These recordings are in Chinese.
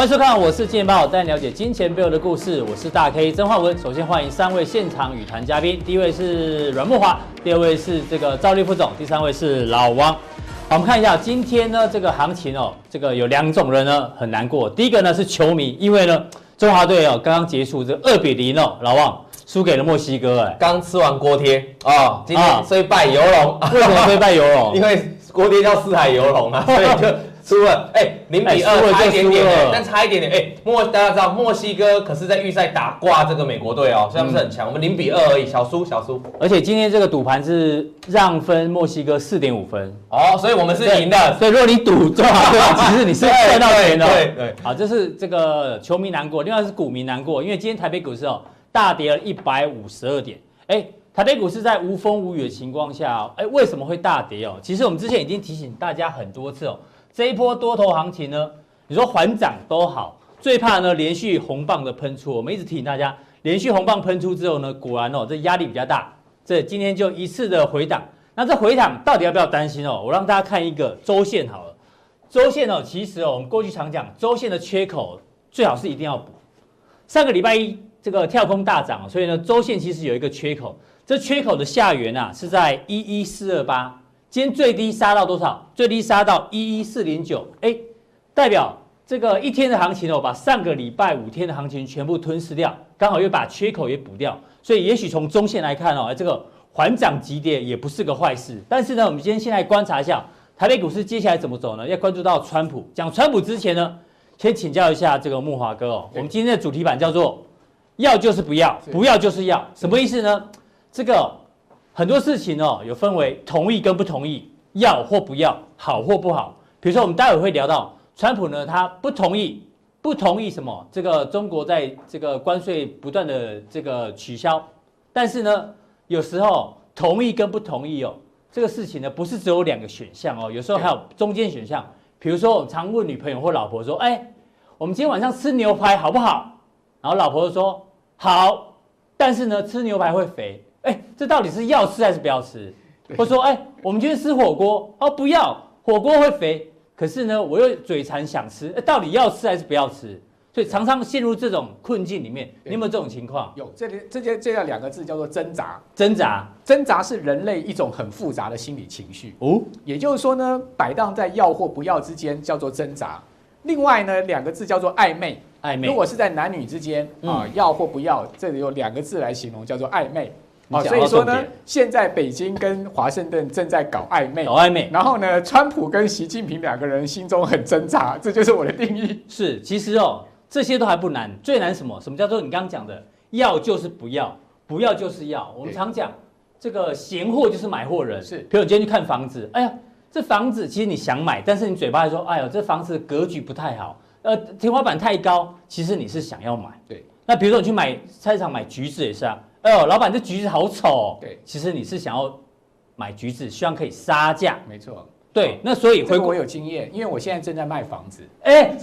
欢迎收看，我是金钱爆，带你了解金钱背后的故事。我是大 K 曾焕文。首先欢迎三位现场语谈嘉宾，第一位是阮木华，第二位是这个赵立副总，第三位是老汪。好，我们看一下今天呢这个行情哦，这个有两种人呢很难过。第一个呢是球迷，因为呢中华队哦刚刚结束这二比零哦，老汪输给了墨西哥哎，刚吃完锅贴哦，今天虽败犹荣。为什么虽败犹荣？因为锅贴叫四海游龙啊，所以就。输了，哎、欸，零比二，差一点点，但差一点点，哎、欸，墨大家知道墨西哥可是在预赛打挂这个美国队哦，所以他们是很强。我们零比二而已，小输小输。而且今天这个赌盘是让分墨西哥四点五分哦，所以我们是赢的。所以如果你赌中华队，其实你是赚到钱的。对对。好，这是这个球迷难过，另外是股民难过，因为今天台北股市哦大跌了一百五十二点。哎、欸，台北股市在无风无雨的情况下，哎、欸，为什么会大跌哦？其实我们之前已经提醒大家很多次哦。这一波多头行情呢，你说缓涨都好，最怕呢连续红棒的喷出。我们一直提醒大家，连续红棒喷出之后呢，果然哦，这压力比较大。这今天就一次的回档，那这回档到底要不要担心哦？我让大家看一个周线好了，周线哦，其实哦，我们过去常讲，周线的缺口最好是一定要补。上个礼拜一这个跳空大涨，所以呢，周线其实有一个缺口，这缺口的下缘啊是在一一四二八。今天最低杀到多少？最低杀到一一四零九，哎，代表这个一天的行情哦，把上个礼拜五天的行情全部吞噬掉，刚好又把缺口也补掉，所以也许从中线来看哦，这个缓涨急跌也不是个坏事。但是呢，我们今天先来观察一下台北股市接下来怎么走呢？要关注到川普。讲川普之前呢，先请教一下这个木华哥哦，我们今天的主题板叫做“要就是不要，不要就是要”，什么意思呢？这个。很多事情哦，有分为同意跟不同意，要或不要，好或不好。比如说，我们待会会聊到川普呢，他不同意，不同意什么？这个中国在这个关税不断的这个取消，但是呢，有时候同意跟不同意哦，这个事情呢，不是只有两个选项哦，有时候还有中间选项。比如说，我常问女朋友或老婆说：“哎，我们今天晚上吃牛排好不好？”然后老婆就说：“好，但是呢，吃牛排会肥。”哎，这到底是要吃还是不要吃？或者说，哎，我们今天吃火锅哦，不要，火锅会肥。可是呢，我又嘴馋想吃，到底要吃还是不要吃？所以常常陷入这种困境里面。你有没有这种情况？有，这里这些这样两个字叫做挣扎。挣扎，挣扎是人类一种很复杂的心理情绪。哦，也就是说呢，摆荡在要或不要之间叫做挣扎。另外呢，两个字叫做暧昧。暧昧，如果是在男女之间啊，要或不要，这里有两个字来形容，叫做暧昧。啊，所以说呢，现在北京跟华盛顿正在搞暧昧，搞暧昧。然后呢，川普跟习近平两个人心中很挣扎，这就是我的定义。是，其实哦，这些都还不难，最难什么？什么叫做你刚刚讲的，要就是不要，不要就是要。我们常讲，这个闲货就是买货人。是，比如你今天去看房子，哎呀，这房子其实你想买，但是你嘴巴还说，哎呦，这房子格局不太好，呃，天花板太高，其实你是想要买。对。那比如说你去买菜市场买橘子也是啊。哎呦，老板，这橘子好丑哦。对，其实你是想要买橘子，希望可以杀价。没错。对，那所以回国有经验，因为我现在正在卖房子。哎，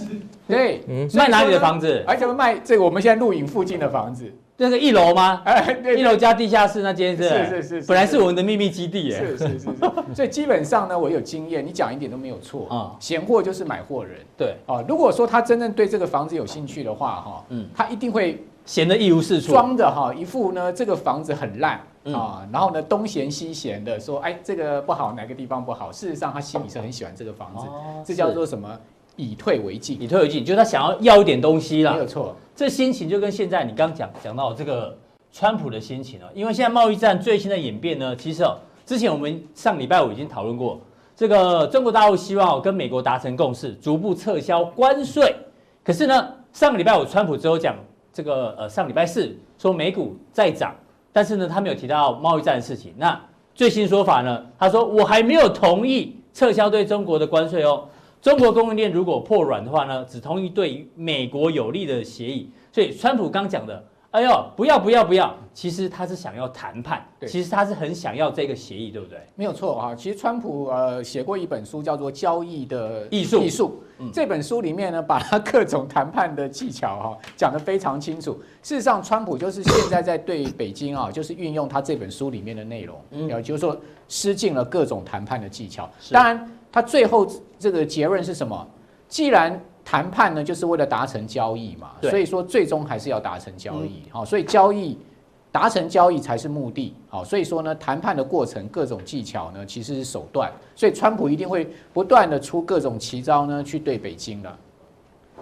对，卖哪里的房子？而且卖这个我们现在录影附近的房子，那个一楼吗？哎，对一楼加地下室那间是？是是是，本来是我们的秘密基地。是是是是。所以基本上呢，我有经验，你讲一点都没有错啊。闲货就是买货人。对。哦，如果说他真正对这个房子有兴趣的话，哈，嗯，他一定会。闲得一无是处，装的哈一副呢，这个房子很烂啊，然后呢东嫌西嫌的说，哎，这个不好，哪个地方不好？事实上他心里是很喜欢这个房子，这叫做什么？以退为进，以退为进，就是他想要要一点东西啦。没有错，这心情就跟现在你刚讲讲到这个川普的心情哦，因为现在贸易战最新的演变呢，其实哦，之前我们上礼拜五已经讨论过，这个中国大陆希望跟美国达成共识，逐步撤销关税。可是呢，上个礼拜五川普之后讲。这个呃，上礼拜四说美股在涨，但是呢，他没有提到贸易战的事情。那最新说法呢？他说我还没有同意撤销对中国的关税哦。中国供应链如果破软的话呢，只同意对美国有利的协议。所以，川普刚讲的。哎呦，不要不要不要！其实他是想要谈判，对其实他是很想要这个协议，对不对？没有错哈。其实川普呃写过一本书，叫做《交易的艺术》艺术。嗯、这本书里面呢，把他各种谈判的技巧哈讲得非常清楚。事实上，川普就是现在在对北京啊，就是运用他这本书里面的内容，嗯，就是说施尽了各种谈判的技巧。当然，他最后这个结论是什么？既然谈判呢，就是为了达成交易嘛，所以说最终还是要达成交易。好、嗯，所以交易达成交易才是目的。好，所以说呢，谈判的过程各种技巧呢，其实是手段。所以川普一定会不断的出各种奇招呢，去对北京的。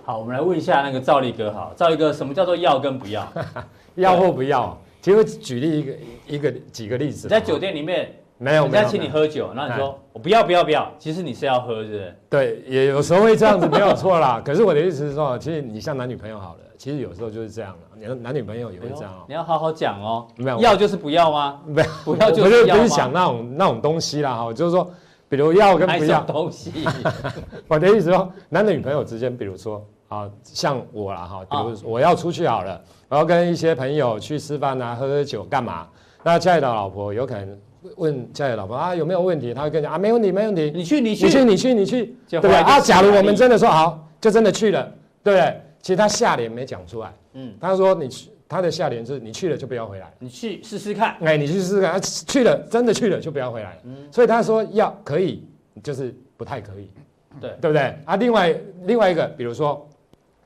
好，我们来问一下那个赵立哥，好，赵立哥，什么叫做要跟不要？要或不要？其实我举例一个一个几个例子，在酒店里面。没有，人家请你喝酒，那你说我不要不要不要，其实你是要喝，是不是？对，也有时候会这样子，没有错啦。可是我的意思是说，其实你像男女朋友好了，其实有时候就是这样了，你男女朋友也会这样哦。你要好好讲哦。没有，要就是不要吗？没有，不要就是要吗？不是讲那种那种东西啦哈，就是说，比如要跟不要东西。我的意思说，男女朋友之间，比如说啊，像我啦哈，比如我要出去好了，我要跟一些朋友去吃饭啊，喝喝酒干嘛？那亲爱的老婆有可能。问家里老婆啊，有没有问题？他会跟你讲啊，没问题，没问题。你去，你去，你去，你去，你去，对不对？啊，假如我们真的说好，就真的去了，对不对？其实他下联没讲出来。嗯，他说你去，他的下联是你去了就不要回来。你去试试看。哎，你去试试看，去了真的去了就不要回来。嗯，所以他说要可以，就是不太可以。对，对不对？啊，另外另外一个，比如说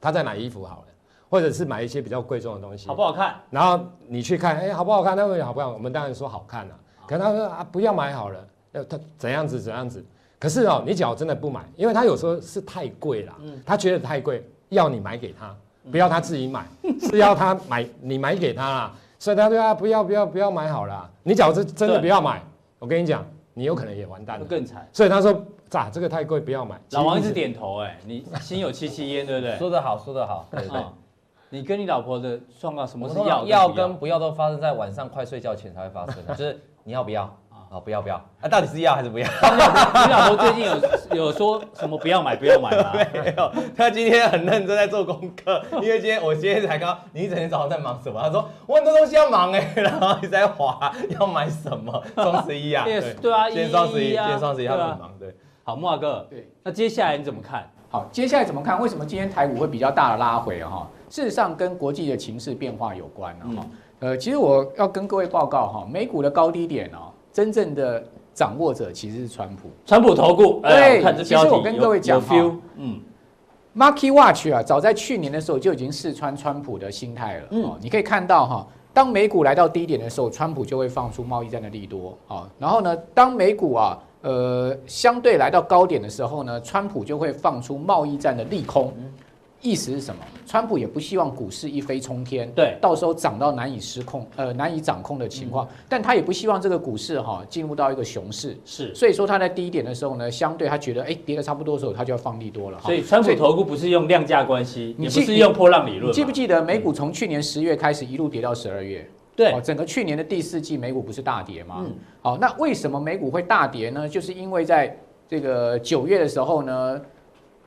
他在买衣服好了，或者是买一些比较贵重的东西，好不好看？然后你去看，哎，好不好看？那问题好不好？我们当然说好看了。可他说啊，不要买好了，要他怎样子怎样子。可是哦，你只要真的不买，因为他有时候是太贵了，他觉得太贵，要你买给他，不要他自己买，是要他买，你买给他啦。所以他说啊，不要不要不要买好了。你假如是真的不要买，我跟你讲，你有可能也完蛋了，更惨。所以他说咋这个太贵，不要买。老王一直点头，哎，你心有戚戚焉，对不对？说得好，说得好，对对。你跟你老婆的状况，什么是要要跟不要都发生在晚上快睡觉前才会发生的，就是。你要不要啊？不要不要啊！到底是要还是不要？你老婆最近有 有说什么不要买不要买吗？没有，他今天很认真在做功课，因为今天我今天才刚，你一整天早上在忙什么？他说我很多东西要忙哎，然后你在滑要买什么？双十一啊？对对啊，今天双十一，今天双十一他很忙。对，好，木华哥，对，那接下来你怎么看？好，接下来怎么看？为什么今天台股会比较大的拉回啊？哈，事实上跟国际的情势变化有关啊。哈。呃，其实我要跟各位报告哈，美股的高低点哦，真正的掌握者其实是川普。川普投顾，对，其实我跟各位讲哈，嗯，Market Watch 啊，早在去年的时候就已经试穿川普的心态了。嗯，你可以看到哈，当美股来到低点的时候，川普就会放出贸易战的利多啊。然后呢，当美股啊，呃，相对来到高点的时候呢，川普就会放出贸易战的利空。意思是什么？川普也不希望股市一飞冲天，对，到时候涨到难以失控，呃，难以掌控的情况。嗯、但他也不希望这个股市哈进入到一个熊市，是。所以说他在低点的时候呢，相对他觉得哎跌的差不多的时候，他就要放利多了。所以川普投顾不是用量价关系，你不是用波浪理论。你记不记得美股从去年十月开始一路跌到十二月？对、哦，整个去年的第四季美股不是大跌吗？嗯。好，那为什么美股会大跌呢？就是因为在这个九月的时候呢，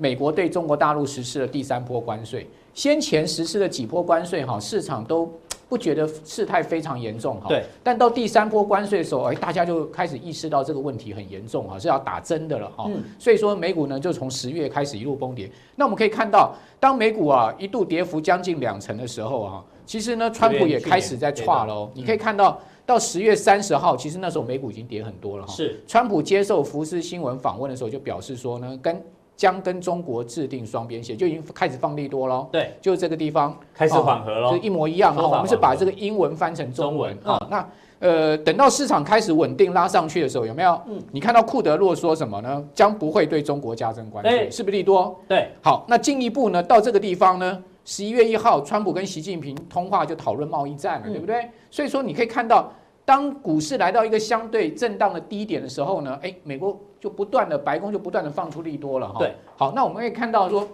美国对中国大陆实施了第三波关税。先前实施了几波关税哈，市场都不觉得事态非常严重哈。对。但到第三波关税的时候，哎，大家就开始意识到这个问题很严重哈，是要打针的了哈。嗯。所以说美股呢，就从十月开始一路崩跌。那我们可以看到，当美股啊一度跌幅将近两成的时候啊，其实呢，川普也开始在剉喽。你可以看到，到十月三十号，其实那时候美股已经跌很多了哈。是。川普接受福斯新闻访问的时候，就表示说呢，跟将跟中国制定双边协，就已经开始放利多喽。对，就这个地方开始缓和了，就一模一样。我们是把这个英文翻成中文啊。那呃，等到市场开始稳定拉上去的时候，有没有？嗯，你看到库德洛说什么呢？将不会对中国加征关税，是不是利多？对。好，那进一步呢？到这个地方呢？十一月一号，川普跟习近平通话就讨论贸易战了，对不对？所以说你可以看到。当股市来到一个相对震荡的低点的时候呢，哎，美国就不断的，白宫就不断的放出利多了哈。对，好，那我们可以看到说，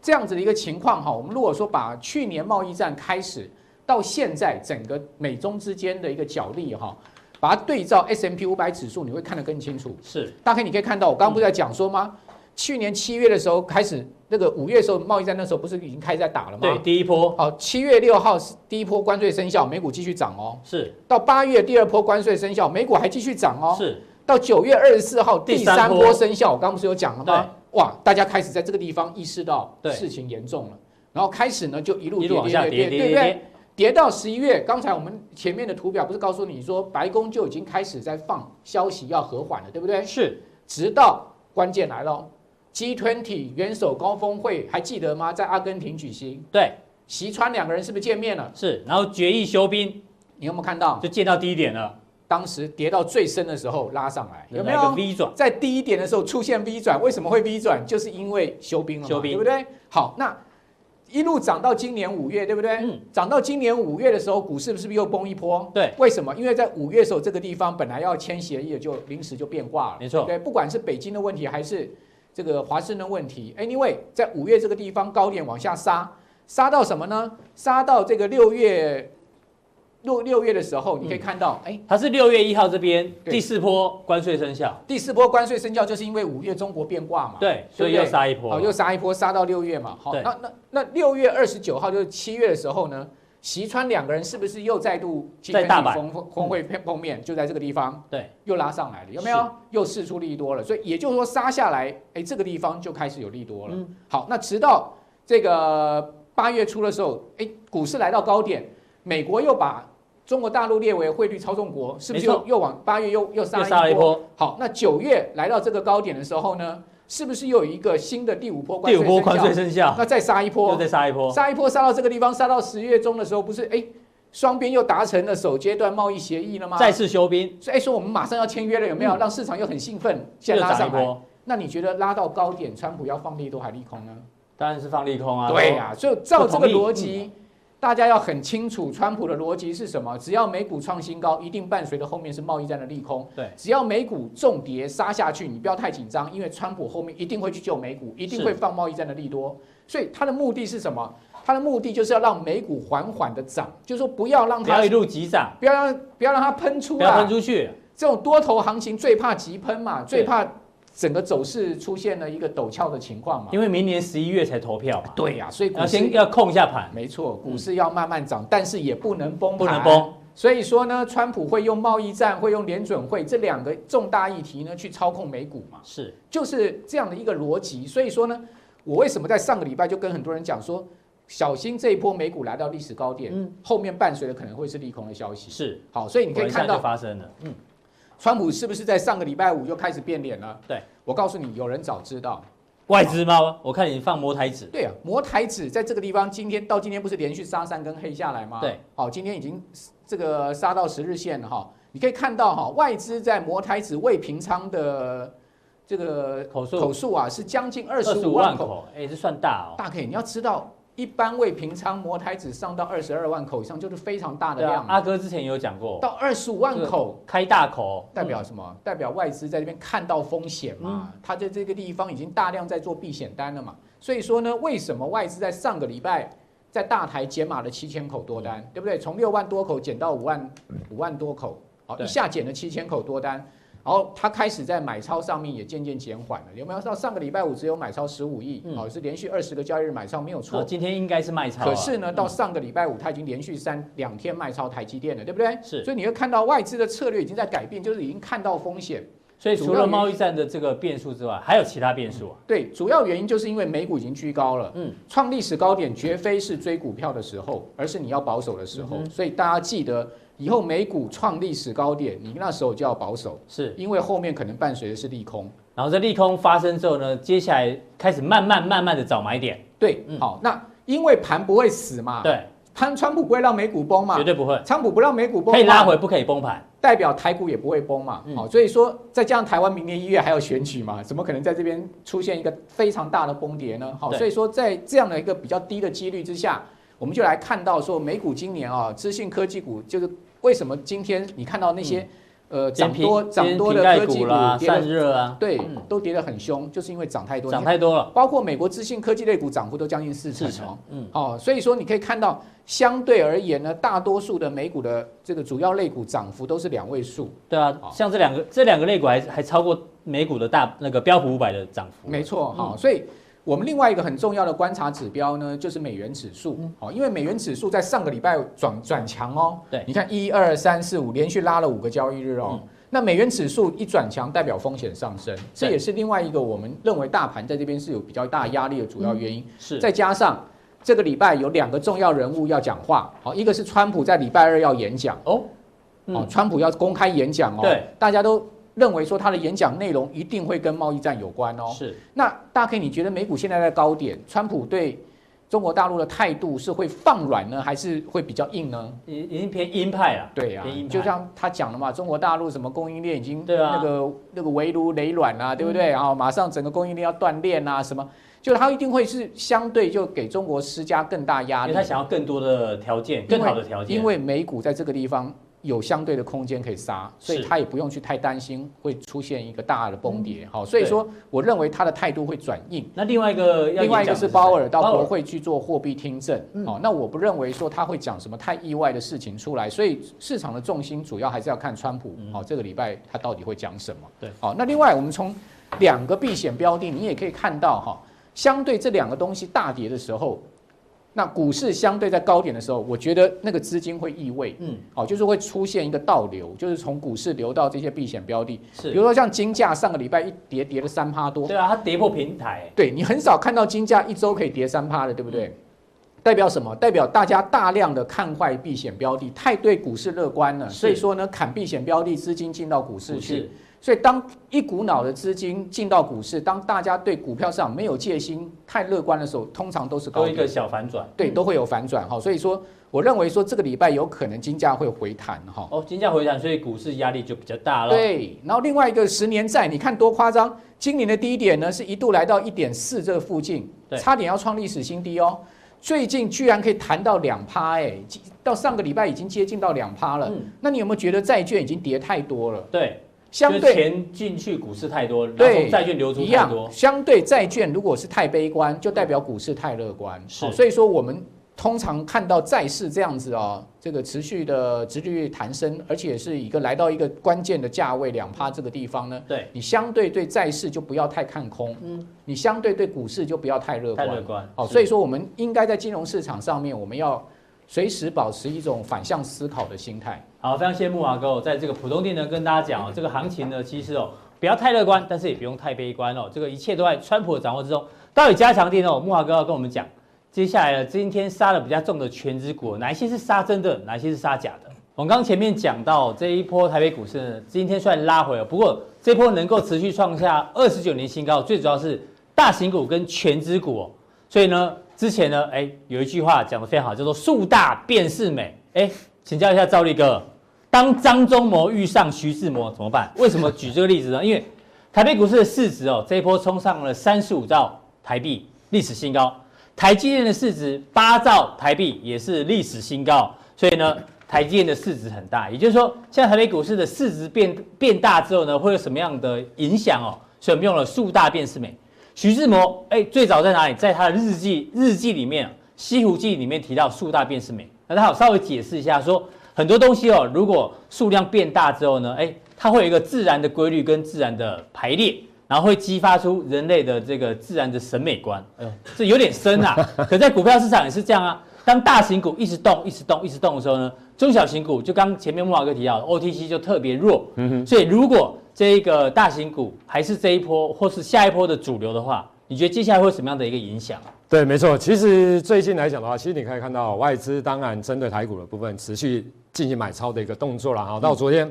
这样子的一个情况哈，我们如果说把去年贸易战开始到现在整个美中之间的一个角力哈，把它对照 S M P 五百指数，你会看得更清楚。是，大概你可以看到，我刚刚不是在讲说吗？嗯去年七月的时候开始，那个五月的时候贸易战那时候不是已经开始在打了吗？对，第一波。好，七月六号是第一波关税生效，美股继续涨哦。是。到八月第二波关税生效，美股还继续涨哦。是。到九月二十四号第三波生效，我刚刚不是有讲了吗？哇，大家开始在这个地方意识到事情严重了，然后开始呢就一路跌跌跌跌，对不对？跌到十一月，刚才我们前面的图表不是告诉你说，白宫就已经开始在放消息要和缓了，对不对？是。直到关键来了。G20 元首高峰会还记得吗？在阿根廷举行。对，习川两个人是不是见面了？是，然后决议休兵，你有没有看到？就见到低点了。当时跌到最深的时候拉上来，有没有个 V 转？在低点的时候出现 V 转，为什么会 V 转？就是因为休兵了，休兵，对不对？好，那一路涨到今年五月，对不对？嗯。涨到今年五月的时候，股市是不是又崩一波？对。为什么？因为在五月的时候，这个地方本来要签协议的，就临时就变卦了。没错。对，不管是北京的问题，还是这个华盛顿问题，Anyway，在五月这个地方高点往下杀，杀到什么呢？杀到这个六月。六六月的时候，你可以看到，哎、嗯，它是六月一号这边第四波关税生效。第四波关税生效，就是因为五月中国变卦嘛。对，所以又杀一波。好，又杀一波，杀到六月嘛。好，那那那六月二十九号就是七月的时候呢，习川两个人是不是又再度在大阪峰峰会碰面？就在这个地方，对，又拉上来了，有没有？又试出利多了。所以也就是说，杀下来，哎，这个地方就开始有利多了。嗯、好，那直到这个八月初的时候，哎，股市来到高点，美国又把。中国大陆列为汇率操纵国，是不是又又往八月又又杀一波？好，那九月来到这个高点的时候呢，是不是又有一个新的第五波关税？第五波关税生效，那再杀一波，又再杀一波，杀一波杀到这个地方，杀到十月中的时候，不是哎，双边又达成了首阶段贸易协议了吗？再次休兵，所以哎说我们马上要签约了，有没有？让市场又很兴奋，现在拉上来。那你觉得拉到高点，川普要放利多还利空呢？当然是放利空啊。对呀，就照这个逻辑。大家要很清楚，川普的逻辑是什么？只要美股创新高，一定伴随着后面是贸易战的利空。对，只要美股重跌杀下去，你不要太紧张，因为川普后面一定会去救美股，一定会放贸易战的利多。所以他的目的是什么？他的目的就是要让美股缓缓的涨，就是说不要让它一路急涨，不要让不要让它喷出，不要喷出去。这种多头行情最怕急喷嘛，最怕。整个走势出现了一个陡峭的情况嘛？因为明年十一月才投票嘛。对呀、啊，所以股市要先要控一下盘。没错，股市要慢慢涨，嗯、但是也不能崩盘。不能崩。所以说呢，川普会用贸易战，会用联准会这两个重大议题呢去操控美股嘛？是，就是这样的一个逻辑。所以说呢，我为什么在上个礼拜就跟很多人讲说，小心这一波美股来到历史高点，嗯、后面伴随的可能会是利空的消息。是，好，所以你可以看到发生了，嗯。川普是不是在上个礼拜五就开始变脸了？对，我告诉你，有人早知道，外资吗？我看你放摩台指。对啊，摩台指在这个地方，今天到今天不是连续杀三根黑下来吗？对，好，今天已经这个杀到十日线了哈。你可以看到哈，外资在摩台指未平仓的这个口数口数啊，是将近二十五万口，哎，这算大哦。大 K，你要知道。一般未平仓摩台指上到二十二万口以上，就是非常大的量。阿哥之前有讲过，到二十五万口开大口，代表什么？代表外资在这边看到风险嘛？他在这个地方已经大量在做避险单了嘛？所以说呢，为什么外资在上个礼拜在大台减码了七千口多单，对不对？从六万多口减到五万五万多口，好，一下减了七千口多单。然后他开始在买超上面也渐渐减缓了，有没有？到上个礼拜五只有买超十五亿，好、嗯，是连续二十个交易日买超没有错。今天应该是卖超。可是呢，到上个礼拜五他已经连续三两天卖超台积电了，对不对？是。所以你会看到外资的策略已经在改变，就是已经看到风险。所以除了贸易战的这个变数之外，还有其他变数啊？对，主要原因就是因为美股已经居高了，嗯，创历史高点绝非是追股票的时候，而是你要保守的时候。嗯、所以大家记得。以后美股创历史高点，你那时候就要保守，是因为后面可能伴随的是利空。然后这利空发生之后呢，接下来开始慢慢慢慢的找买点。对，嗯、好，那因为盘不会死嘛，对，盘川普不会让美股崩嘛，绝对不会。川普不让美股崩，可以拉回，不可以崩盘，代表台股也不会崩嘛。好、嗯，所以说再加上台湾明年一月还有选举嘛，怎么可能在这边出现一个非常大的崩跌呢？好，所以说在这样的一个比较低的几率之下，我们就来看到说美股今年啊，资讯科技股就是。为什么今天你看到那些，呃，涨多涨多的科技股跌散热啊？对，都跌得很凶，就是因为涨太多，涨太多了。包括美国资讯科技类股涨幅都将近四成哦。嗯，哦，所以说你可以看到，相对而言呢，大多数的美股的这个主要类股涨幅都是两位数。对啊，像这两个这两个类股还还超过美股的大那个标普五百的涨幅。没错，好，所以。我们另外一个很重要的观察指标呢，就是美元指数。好，因为美元指数在上个礼拜转转强哦。对，你看一二三四五连续拉了五个交易日哦。那美元指数一转强，代表风险上升，这也是另外一个我们认为大盘在这边是有比较大压力的主要原因。是，再加上这个礼拜有两个重要人物要讲话。好，一个是川普在礼拜二要演讲哦。哦，川普要公开演讲哦。对，大家都。认为说他的演讲内容一定会跟贸易战有关哦。是。那大 K，你觉得美股现在在高点，川普对中国大陆的态度是会放软呢，还是会比较硬呢？已已经偏鹰派了。对呀、啊，就像他讲了嘛，中国大陆什么供应链已经那个那个围如垒卵啊，对不对？然后马上整个供应链要断链啊，什么？就他一定会是相对就给中国施加更大压力，因为他想要更多的条件，更好的条件。因为美股在这个地方有相对的空间可以杀，所以他也不用去太担心会出现一个大的崩跌。好，所以说我认为他的态度会转硬。那另外一个，另外一个是鲍尔到国会去做货币听证。好，那我不认为说他会讲什么太意外的事情出来，所以市场的重心主要还是要看川普。好，这个礼拜他到底会讲什么？对，好，那另外我们从两个避险标的，你也可以看到哈。相对这两个东西大跌的时候，那股市相对在高点的时候，我觉得那个资金会异位，嗯，好，就是会出现一个倒流，就是从股市流到这些避险标的，是，比如说像金价上个礼拜一跌跌了三趴多，对啊，它跌破平台，对，你很少看到金价一周可以跌三趴的，对不对？代表什么？代表大家大量的看坏避险标的，太对股市乐观了，所以说呢，砍避险标的资金进到股市去。所以，当一股脑的资金进到股市，当大家对股票市场没有戒心、太乐观的时候，通常都是高一个小反转，对，都会有反转哈。所以说，我认为说这个礼拜有可能金价会回弹哈。哦，金价回弹，所以股市压力就比较大了。对，然后另外一个十年债，你看多夸张，今年的低点呢是一度来到一点四这个附近，差点要创历史新低哦。最近居然可以弹到两趴，哎，到上个礼拜已经接近到两趴了。那你有没有觉得债券已经跌太多了？对。相对钱进去股市太多，然后债券流出太多。相对债券如果是太悲观，就代表股市太乐观。是，所以说我们通常看到债市这样子啊，这个持续的殖利率弹升，而且是一个来到一个关键的价位两趴这个地方呢，对，你相对对债市就不要太看空，嗯，你相对对股市就不要太乐观。太乐观。好，所以说我们应该在金融市场上面，我们要。随时保持一种反向思考的心态。好，非常谢谢慕驊哥，在这个浦东店呢，跟大家讲哦，这个行情呢，其实哦，不要太乐观，但是也不用太悲观哦。这个一切都在川普的掌握之中。到底加强店哦，慕驊哥要跟我们讲，接下来呢，今天杀的比较重的权值股，哪一些是杀真的，哪一些是杀假的？我们刚前面讲到这一波台北股市呢，今天虽然拉回了，不过这波能够持续创下二十九年新高，最主要是大型股跟权值股哦，所以呢。之前呢，哎，有一句话讲得非常好，叫做“树大便是美”。哎，请教一下赵立哥，当张忠谋遇上徐志摩怎么办？为什么举这个例子呢？因为台北股市的市值哦，这一波冲上了三十五兆台币，历史新高。台积电的市值八兆台币，也是历史新高。所以呢，台积电的市值很大，也就是说，现在台北股市的市值变变大之后呢，会有什么样的影响哦？所以我们用了“树大便是美”。徐志摩，哎，最早在哪里？在他的日记日记里面，《西湖记》里面提到“树大便是美”。那他有稍微解释一下，说很多东西哦，如果数量变大之后呢，哎，它会有一个自然的规律跟自然的排列，然后会激发出人类的这个自然的审美观。哎呦，这有点深啊。可在股票市场也是这样啊。当大型股一直动、一直动、一直动的时候呢，中小型股就刚前面木老哥提到的，OTC 就特别弱。嗯哼。所以如果这一个大型股还是这一波或是下一波的主流的话，你觉得接下来会有什么样的一个影响？对，没错。其实最近来讲的话，其实你可以看到外资当然针对台股的部分持续进行买超的一个动作了哈。到昨天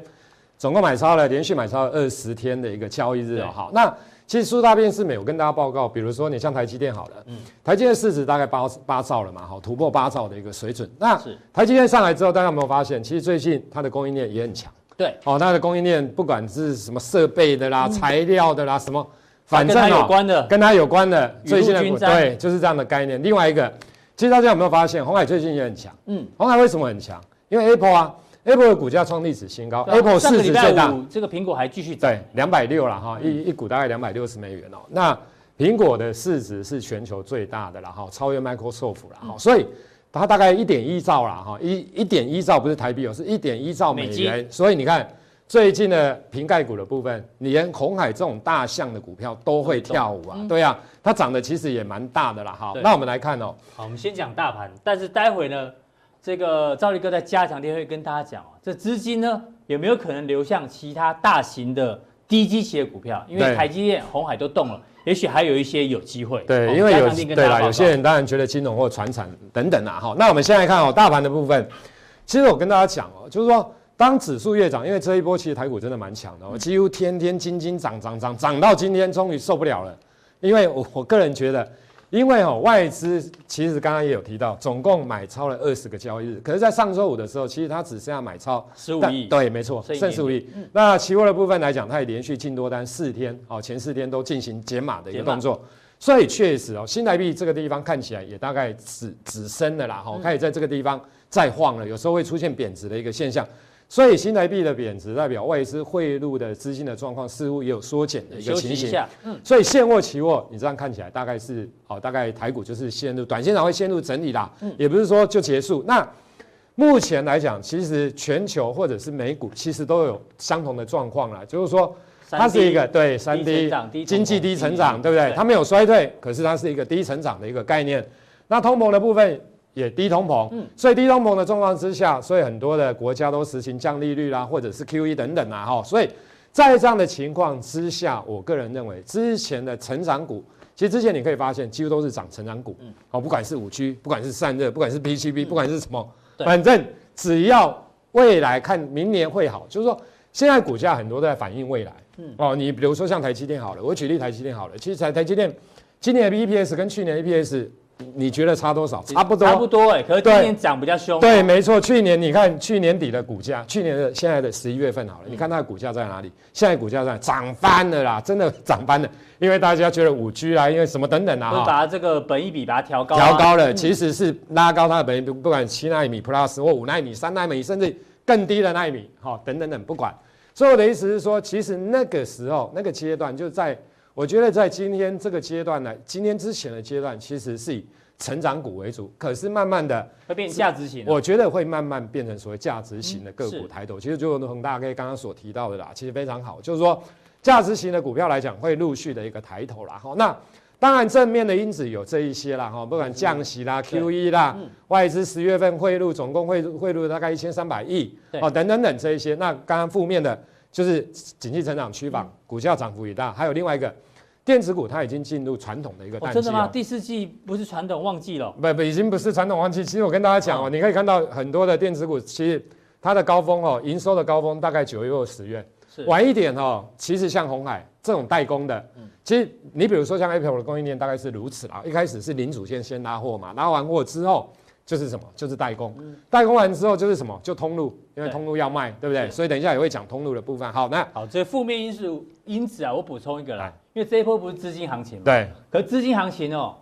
总共买超了，连续买超了二十天的一个交易日哦。好，那其实苏大便是美，我跟大家报告，比如说你像台积电好了，嗯，台积电市值大概八八兆了嘛，好，突破八兆的一个水准。那台积电上来之后，大家有没有发现，其实最近它的供应链也很强。对，哦，它的供应链不管是什么设备的啦、材料的啦，什么，反正跟它有关的，跟它有关的，最近的对，就是这样的概念。另外一个，其实大家有没有发现，鸿海最近也很强？嗯，鸿海为什么很强？因为 Apple 啊，Apple 的股价创历史新高，Apple 市值最大，这个苹果还继续涨，对，两百六了哈，一一股大概两百六十美元哦。那苹果的市值是全球最大的了哈，超越 Microsoft 了哈，所以。它大概一点一兆啦，哈，一一点一兆不是台币哦，是一点一兆美元。所以你看最近的瓶盖股的部分，连鸿海这种大象的股票都会跳舞啊，对啊，它涨得其实也蛮大的啦，哈。那我们来看哦，好，我们先讲大盘，但是待会呢，这个赵力哥在加强天会跟大家讲哦，这资金呢有没有可能流向其他大型的低基期的股票？因为台积电、红海都动了。也许还有一些有机会，对，因为有对啦，有些人当然觉得金融或船产等等啊，哈。那我们先来看哦，大盘的部分，其实我跟大家讲哦，就是说当指数越涨，因为这一波其实台股真的蛮强的，我几乎天天金金涨涨涨涨到今天终于受不了了，因为我我个人觉得。因为哦，外资其实刚刚也有提到，总共买超了二十个交易日，可是，在上周五的时候，其实它只剩下买超十五亿，对，没错，剩十五亿。嗯、那期货的部分来讲，它也连续进多单四天，哦，前四天都进行减码的一个动作，所以确实哦，新台币这个地方看起来也大概止止升了啦，哈，开始在这个地方再晃了，有时候会出现贬值的一个现象。所以新台币的贬值代表外资汇入的资金的状况似乎也有缩减的一个情形。嗯，所以现货期货你这样看起来大概是哦，大概台股就是陷入短线上会陷入整理啦。嗯，也不是说就结束。那目前来讲，其实全球或者是美股其实都有相同的状况啦，就是说它是一个对三低经济低成长，对不对？它没有衰退，可是它是一个低成长的一个概念。那通膨的部分。也低通膨，嗯。所以低通膨的状况之下，所以很多的国家都实行降利率啦，或者是 QE 等等啊，哈，所以在这样的情况之下，我个人认为之前的成长股，其实之前你可以发现几乎都是涨成长股，嗯。哦，不管是五 G，不管是散热，不管是 PCB，不管是什么，反正只要未来看明年会好，就是说现在股价很多都在反映未来，嗯。哦，你比如说像台积电好了，我举例台积电好了，其实台台积电今年的 EPS 跟去年的 EPS。你觉得差多少？差不多，差不多哎。可是今年涨比较凶。对，没错。去年你看，去年底的股价，去年的现在的十一月份好了，你看它的股价在哪里？现在股价在涨翻了啦，真的涨翻了。因为大家觉得五 G 啊，因为什么等等啊，会把这个本益比把它调高。调高了，其实是拉高它的本益比，不管七纳米 Plus 或五纳米、三纳米，甚至更低的纳米，哈，等等等，不管。所以我的意思是说，其实那个时候那个阶段就在。我觉得在今天这个阶段呢，今天之前的阶段其实是以成长股为主，可是慢慢的会变价值型。我觉得会慢慢变成所谓价值型的个股抬头。其实就恒大家可以刚刚所提到的啦，其实非常好，就是说价值型的股票来讲会陆续的一个抬头啦。哈，那当然正面的因子有这一些啦，哈，不管降息啦、QE 啦、外资十月份汇入总共汇汇入大概一千三百亿哦，等等等这一些。那刚刚负面的就是经济成长趋缓，股价涨幅也大，还有另外一个。电子股它已经进入传统的一个淡季真的吗？第四季不是传统旺季了？不不，已经不是传统旺季。其实我跟大家讲哦，哦，你可以看到很多的电子股，其实它的高峰哦，营收的高峰大概九月或十月。是。晚一点哦，其实像鸿海这种代工的，嗯，其实你比如说像 Apple 的供应链大概是如此啦。一开始是零组件先拉货嘛，拉完货之后。就是什么？就是代工，代工完之后就是什么？就通路，因为通路要卖，对不对？所以等一下也会讲通路的部分。好，那好，这负面因素因子啊，我补充一个啦，因为这一波不是资金行情嘛？对。可资金行情哦，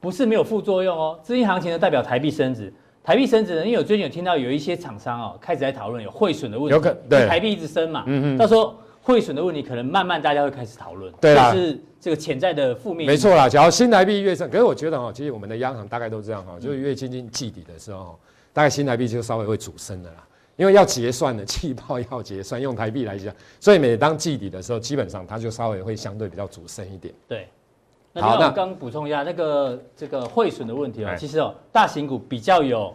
不是没有副作用哦。资金行情呢，代表台币升值，台币升值呢，因为我最近有听到有一些厂商哦，开始在讨论有汇损的问题，有可对台币一直升嘛，嗯嗯，到时候。汇损的问题，可能慢慢大家会开始讨论，对啦，是这个潜在的负面。没错啦，只要新台币越升，可是我觉得哈，其实我们的央行大概都这样哈，就是越接近季底的时候，大概新台币就稍微会主升的啦，因为要结算的季报要结算，用台币来讲，所以每当季底的时候，基本上它就稍微会相对比较主升一点。对，好，那我刚补充一下那个这个汇损的问题哦，其实哦，大型股比较有。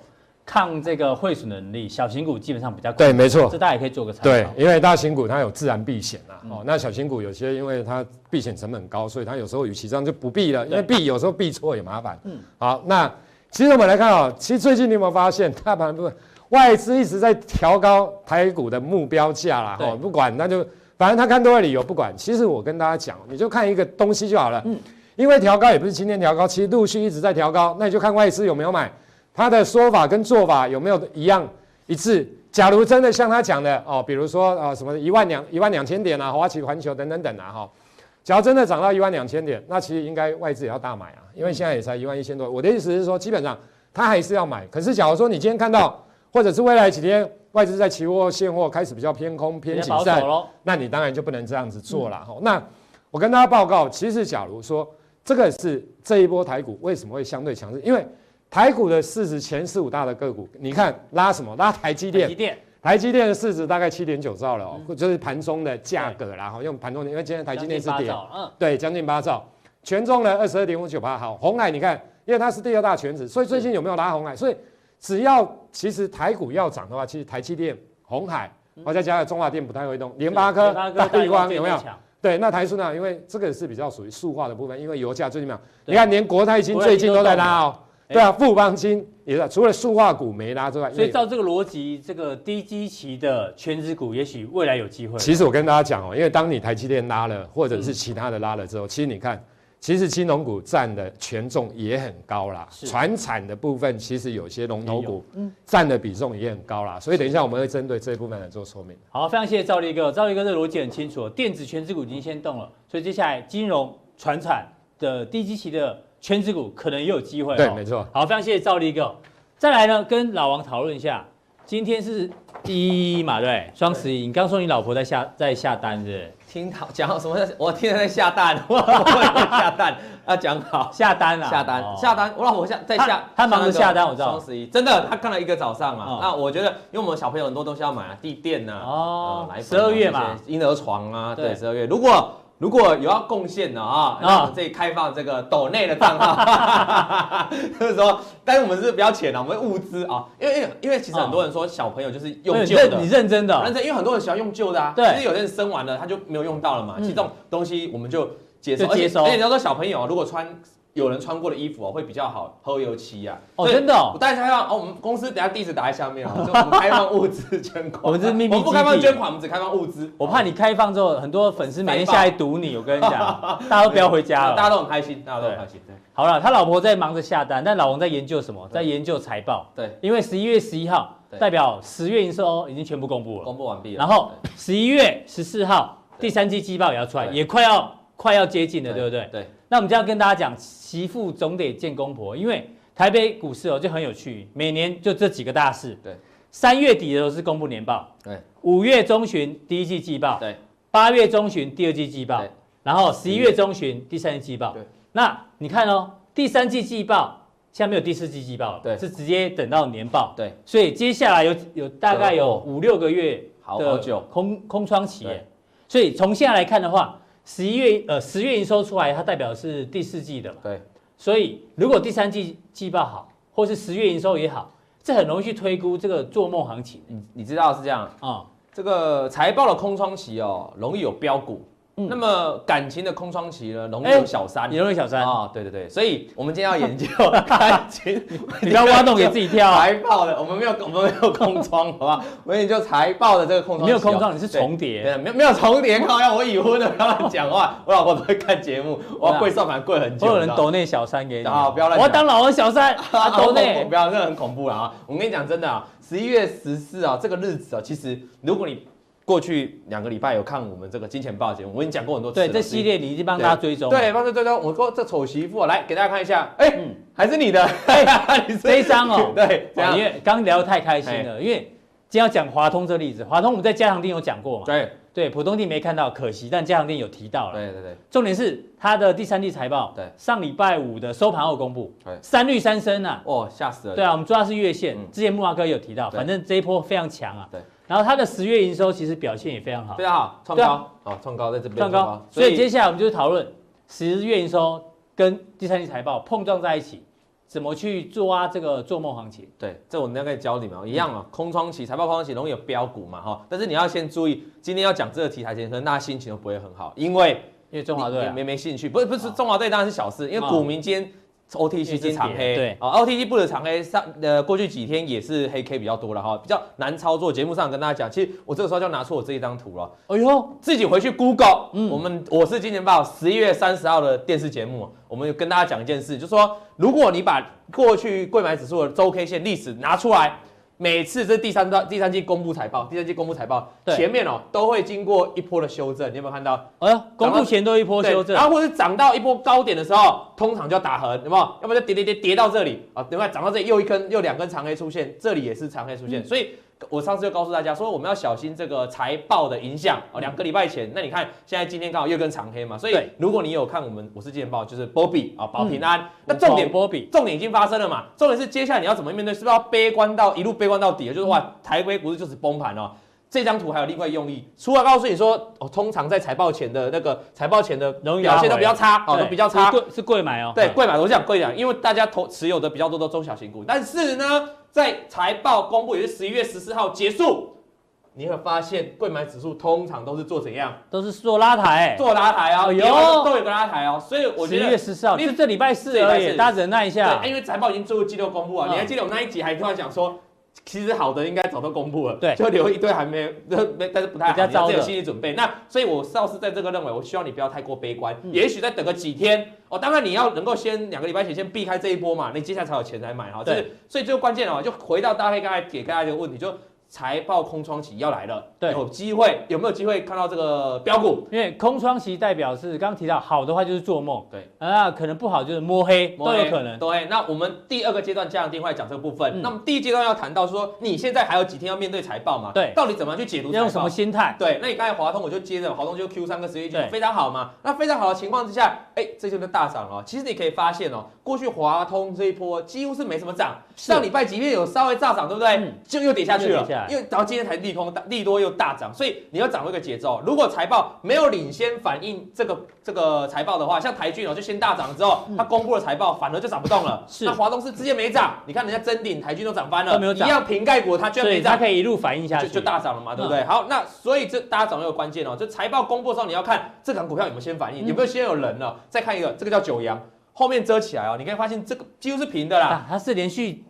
抗这个汇损能力，小型股基本上比较对，没错，这大家也可以做个参考。对，因为大型股它有自然避险啊，哦，那小型股有些因为它避险成本高，所以它有时候与其这样就不避了，因为避有时候避错也麻烦。嗯，好，那其实我们来看啊，其实最近你有没有发现，大盘部分外资一直在调高台股的目标价啦？哦，不管那就反正他看多的理由不管。其实我跟大家讲，你就看一个东西就好了。嗯，因为调高也不是今天调高，其实陆续一直在调高，那你就看外资有没有买。他的说法跟做法有没有一样一致？假如真的像他讲的哦，比如说啊什么一万两一万两千点啊，花旗环球等等等啊哈，假如真的涨到一万两千点，那其实应该外资也要大买啊，因为现在也才一万一千多。我的意思是说，基本上他还是要买。可是假如说你今天看到，或者是未来几天外资在期货现货开始比较偏空偏谨慎，那你当然就不能这样子做了哈。那我跟大家报告，其实假如说这个是这一波台股为什么会相对强势，因为。台股的市值前四五大的个股，你看拉什么？拉台积电。台积电，台积电的市值大概七点九兆了哦，嗯、就是盘中的价格啦，然后用盘中，因为今天台积电是跌，嗯，对，将近八兆，权重呢二十二点五九八。好，红海你看，因为它是第二大权值，所以最近有没有拉红海？所以只要其实台股要涨的话，其实台积电、红海，我再加上中华电不太会动，联发科、大立光有没有？对，那台塑呢？因为这个是比较属于塑化的部分，因为油价最近没有，你看连国泰金最近都在拉哦。对啊，富邦金也是，除了塑化股没拉之外，所以照这个逻辑，这个低基期的全值股，也许未来有机会。其实我跟大家讲哦，因为当你台积电拉了，或者是其他的拉了之后，其实你看。其实金融股占的权重也很高啦，传产的部分其实有些龙头股占的比重也很高啦，所以等一下我们会针对这一部分来做说明。好，非常谢谢赵立哥，赵立哥这逻辑很清楚，电子全值股已经先动了，所以接下来金融、传产的低基期的权值股可能也有机会。对，没错。好，非常谢谢赵立哥。再来呢，跟老王讨论一下，今天是第一嘛，对，双十一，你刚说你老婆在下在下单是？听好讲什么？我听人在下蛋，我下蛋要讲好下单啊，下单下单。我老婆下在下，她忙着下单，我知道。双十一真的，她看了一个早上啊。那我觉得，因为我们小朋友很多东西要买啊，地垫呐，哦，十二月嘛，婴儿床啊，对，十二月。如果如果有要贡献的啊，那我们这里开放这个抖内的账号，就是说，但是我们是比较浅的，我们物资啊，因为因为因为其实很多人说小朋友就是用旧的，你认真的，认真，因为很多人喜欢用旧的啊，对，其实有些人生完了他就没有用到了嘛，其实这种东西我们就接受，接收。而且你要说小朋友如果穿。有人穿过的衣服哦，会比较好，厚油漆呀。哦，真的哦。我带大家哦，我们公司等下地址打在下面哦，就我们开放物资捐款。我们是秘密，我们不开放捐款，我们只开放物资。我怕你开放之后，很多粉丝每天下来堵你。我跟你讲，大家都不要回家了。大家都很开心，大家都很开心。对。好了，他老婆在忙着下单，但老王在研究什么？在研究财报。对。因为十一月十一号代表十月营收已经全部公布了，公布完毕了。然后十一月十四号第三季季报也要出来，也快要快要接近了，对不对？对。那我们就要跟大家讲，媳妇总得见公婆，因为台北股市哦就很有趣，每年就这几个大事。对，三月底的时候是公布年报，对，五月中旬第一季季报，对，八月中旬第二季季报，对，然后十一月中旬第三季季报。对，那你看哦，第三季季报现在没有第四季季报了，对，是直接等到年报。对，所以接下来有有大概有五六个月好久。空空窗期，所以从现在来看的话。十一月呃十月营收出来，它代表是第四季的嘛？对。所以如果第三季季报好，或是十月营收也好，这很容易去推估这个做梦行情。你你知道是这样啊？嗯、这个财报的空窗期哦，容易有标股。那么感情的空窗期呢，容易有小三，也容易小三。啊，对对对，所以我们今天要研究感情，你不要挖洞给自己跳。财报的，我们没有，我们没有空窗，好不好？我们研究财报的这个空窗，没有空窗，你是重叠，没有没有重叠，靠，要我已婚的不要乱讲话，我老婆都会看节目，我要跪算盘跪很久，有人抖那小三给你。啊，不要乱讲，我要当老王小三，抖内，不要，这很恐怖了啊！我跟你讲真的啊，十一月十四啊，这个日子啊，其实如果你。过去两个礼拜有看我们这个金钱豹节目，我跟你讲过很多次。对，这系列你已经帮大家追踪。对，帮他追踪。我说这丑媳妇，来给大家看一下。哎，还是你的。这一张哦。对，因为刚聊得太开心了，因为今天要讲华通这个例子。华通我们在加强店有讲过嘛？对对，普通店没看到，可惜，但加强店有提到了。对对对。重点是它的第三季财报，对，上礼拜五的收盘后公布，对，三绿三升啊。哦，吓死了。对啊，我们抓的是月线，之前木华哥有提到，反正这一波非常强啊。对。然后它的十月营收其实表现也非常好，非常好，创高，哦，创高在这边创高，所以接下来我们就是讨论十月营收跟第三季财报碰撞在一起，怎么去抓这个做梦行情？对，这我们要可以教你们，一样啊，空窗期财报空窗期容易有标股嘛，哈，但是你要先注意，今天要讲这个题材前，可能大家心情都不会很好，因为因为中华队没没兴趣，不是不是中华队当然是小事，因为股民今天。OTC 是长黑，对啊，OTC 不止长黑，上呃过去几天也是黑 K 比较多了哈，比较难操作。节目上跟大家讲，其实我这个时候就要拿出我这一张图了。哎呦，自己回去 Google，嗯，我们我是金钱豹十一月三十号的电视节目，我们跟大家讲一件事，就是说如果你把过去贵买指数的周 K 线历史拿出来。每次这第三段第三季公布财报，第三季公布财报，前面哦都会经过一波的修正，你有没有看到？哎呀，公布前都一波修正，然后或者涨到一波高点的时候，通常就要打横，有没有？要不然就跌跌跌跌到这里啊，等会涨到这里又一根又两根长黑出现，这里也是长黑出现，嗯、所以。我上次就告诉大家说，我们要小心这个财报的影响哦。两个礼拜前，那你看现在今天刚好又跟长黑嘛，所以如果你有看我们我是金钱爆，就是波比啊保平安，那重点波比重点已经发生了嘛，重点是接下来你要怎么面对，是不是要悲观到一路悲观到底？就是哇，台规股市就是崩盘哦。这张图还有另外用意，除了告诉你说，哦，通常在财报前的那个财报前的表现都比较差哦，都比较差，是贵买哦，对，贵买，我讲贵讲，因为大家投持有的比较多的中小型股，但是呢。在财报公布也是十一月十四号结束，你会发现贵买指数通常都是做怎样？都是做拉抬，做拉抬啊，有都有个拉抬哦。所以我觉得十一月十四号，就这礼拜四而已，大家忍耐一下。对，因为财报已经最后季度公布了，你还记得我那一集还跟他讲说，其实好的应该早都公布了，对，就留一堆还没有，没，但是不太好，你要有心理准备。那所以我倒是在这个认为，我希望你不要太过悲观，也许再等个几天哦。当然你要能够先两个礼拜前先避开这一波嘛，你接下来才有钱来买哈。对，所以最关键的话，就回到大黑刚才给大家一个问题就。财报空窗期要来了，对，有机会有没有机会看到这个标股？因为空窗期代表是刚刚提到好的话就是做梦，对啊，可能不好就是摸黑，摸黑都有可能。对，那我们第二个阶段加上电话讲这个部分。嗯、那么第一阶段要谈到说，你现在还有几天要面对财报嘛？对，到底怎么样去解读？用什么心态？对，那你刚才华通我就接着华通就 Q 三跟十一就非常好嘛。那非常好的情况之下，哎，这就是大涨了。其实你可以发现哦，过去华通这一波几乎是没什么涨，上礼拜即便有稍微炸涨，对不对？嗯、就又跌下去了，因为到今天才。利空大，利多又大涨，所以你要掌握一个节奏。如果财报没有领先反映这个这个财报的话，像台郡哦，就先大涨了之后，它公布了财报，反而就涨不动了。是，那华东是直接没涨，你看人家真鼎、台郡都涨翻了，一样瓶盖股，它居然没涨，它可以一路反映下去，就，就大涨了嘛，对不对？嗯、好，那所以这大家掌握一个关键哦，就财报公布的时候，你要看这档股票有没有先反应，嗯、有没有先有人了，再看一个，这个叫九阳，后面遮起来哦，你可以发现这个几乎是平的啦，啊、它是连续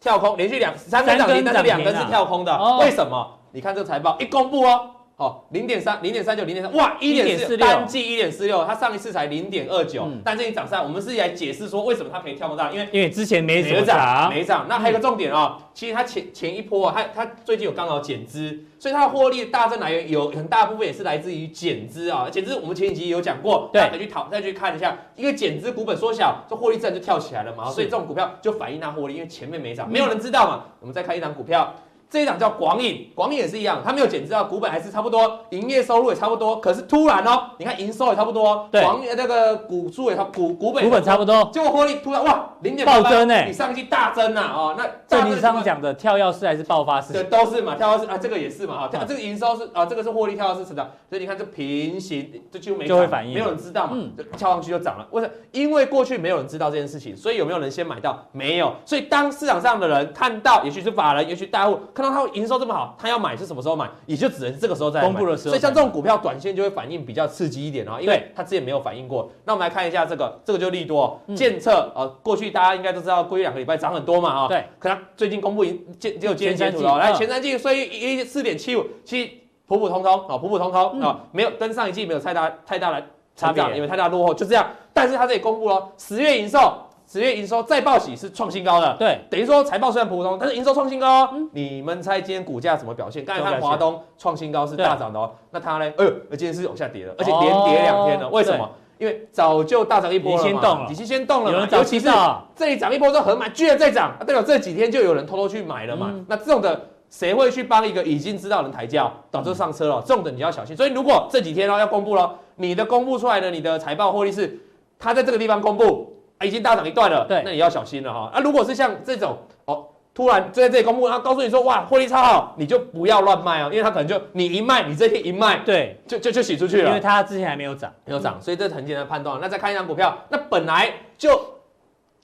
跳空，连续两三根涨停，但是两根是跳空的，哦、为什么？你看这个财报一公布哦，好零点三零点三九零点三。哇一点四六。单季一点四六，它上一次才零点二九，但这一涨上，我们是来解释说为什么它可以跳那么大，因为因为之前没没涨没涨。那还有个重点哦，其实它前前一波啊，它它最近有刚好减资，所以它的获利大增来源有很大部分也是来自于减资啊，减资我们前几集有讲过，对，再去讨再去看一下，因为减资股本缩小，这获利自然就跳起来了嘛，所以这种股票就反映它获利，因为前面没涨，没有人知道嘛，我们再看一档股票。这一档叫广影，广影也是一样，它没有减资啊，股本还是差不多，营业收入也差不多。可是突然哦，你看营收也差不多，对，广那个股数也差，股股本股本差不多，结果获利突然哇，零点暴增哎，比上期大增呐哦，那这你上次讲的跳跃式还是爆发式？对，都是嘛，跳跃式啊，这个也是嘛哈，这个营收是啊，这个是获利跳跃式成长，所以你看这平行这几乎没就会反应，没有人知道嘛，就跳上去就涨了。为什么？因为过去没有人知道这件事情，所以有没有人先买到？没有，所以当市场上的人看到，也许是法人，也许大户看到它营收这么好。它要买是什么时候买？也就只能是这个时候再公布的时候。所以像这种股票，短线就会反应比较刺激一点啊，因为它之前没有反应过。那我们来看一下这个，这个就利多建测啊，过去大家应该都知道，过去两个礼拜涨很多嘛啊。对。可它最近公布已经只有今天截图了，来前三季所以一四点七五，其实普普通通啊，普普通通啊，没有跟上一季没有太大太大的差别，因为太大落后就这样。但是它这里公布了十月营收。十月营收再报喜是创新高的，对，等于说财报虽然普通，但是营收创新高哦。嗯、你们猜今天股价怎么表现？刚才看华东创新高是大涨的哦，那它呢？哎呦，今天是往下跌的，而且连跌两天了。哦、为什么？因为早就大涨一波了先动了，已经先动了嘛。尤其是这里涨一波之后很买，居然再涨，代表这几天就有人偷偷去买了嘛。嗯、那这种的谁会去帮一个已经知道人抬轿，导致上车了？这种的你要小心。所以如果这几天哦要公布了，你的公布出来的你的财报获利是，它在这个地方公布。已经大涨一段了，对，那你要小心了哈。啊，如果是像这种哦，突然就在这里公布，他告诉你说哇，获利超好，你就不要乱卖哦，因为他可能就你一卖，你这天一卖，对，就就就洗出去了，因为他之前还没有涨，没有涨，所以这是很简单判断。那再看一张股票，那本来就，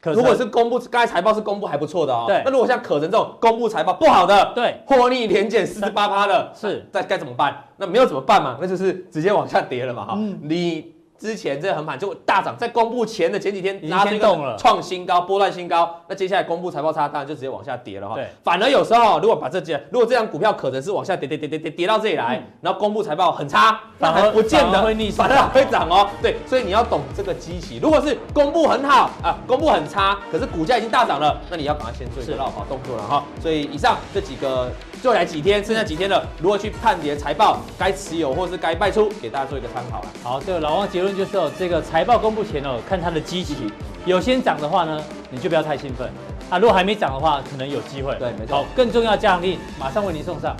如果是公布刚才财报是公布还不错的哦，对，那如果像可成这种公布财报不好的，对，获利连减四十八趴的，是，那该怎么办？那没有怎么办嘛？那就是直接往下跌了嘛哈，你。之前这个横盘就大涨，在公布前的前几天拉这个创新高，波段新高。那接下来公布财报差，当然就直接往下跌了哈。对，反而有时候如果把这件，如果这张股票可能是往下跌跌跌跌跌跌到这里来，然后公布财报很差，反而不见得会逆，反而会涨哦。对，所以你要懂这个机器。如果是公布很好啊，公布很差，可是股价已经大涨了，那你要赶快先做一个绕跑动作了哈。所以以上这几个。就来几天，剩下几天了，如何去判别财报该持有或是该卖出，给大家做一个参考了。好，这个老王结论就是哦，这个财报公布前哦，看它的基期，有先涨的话呢，你就不要太兴奋啊。如果还没涨的话，可能有机会。对，没错。好，更重要的加强錠，马上为您送上。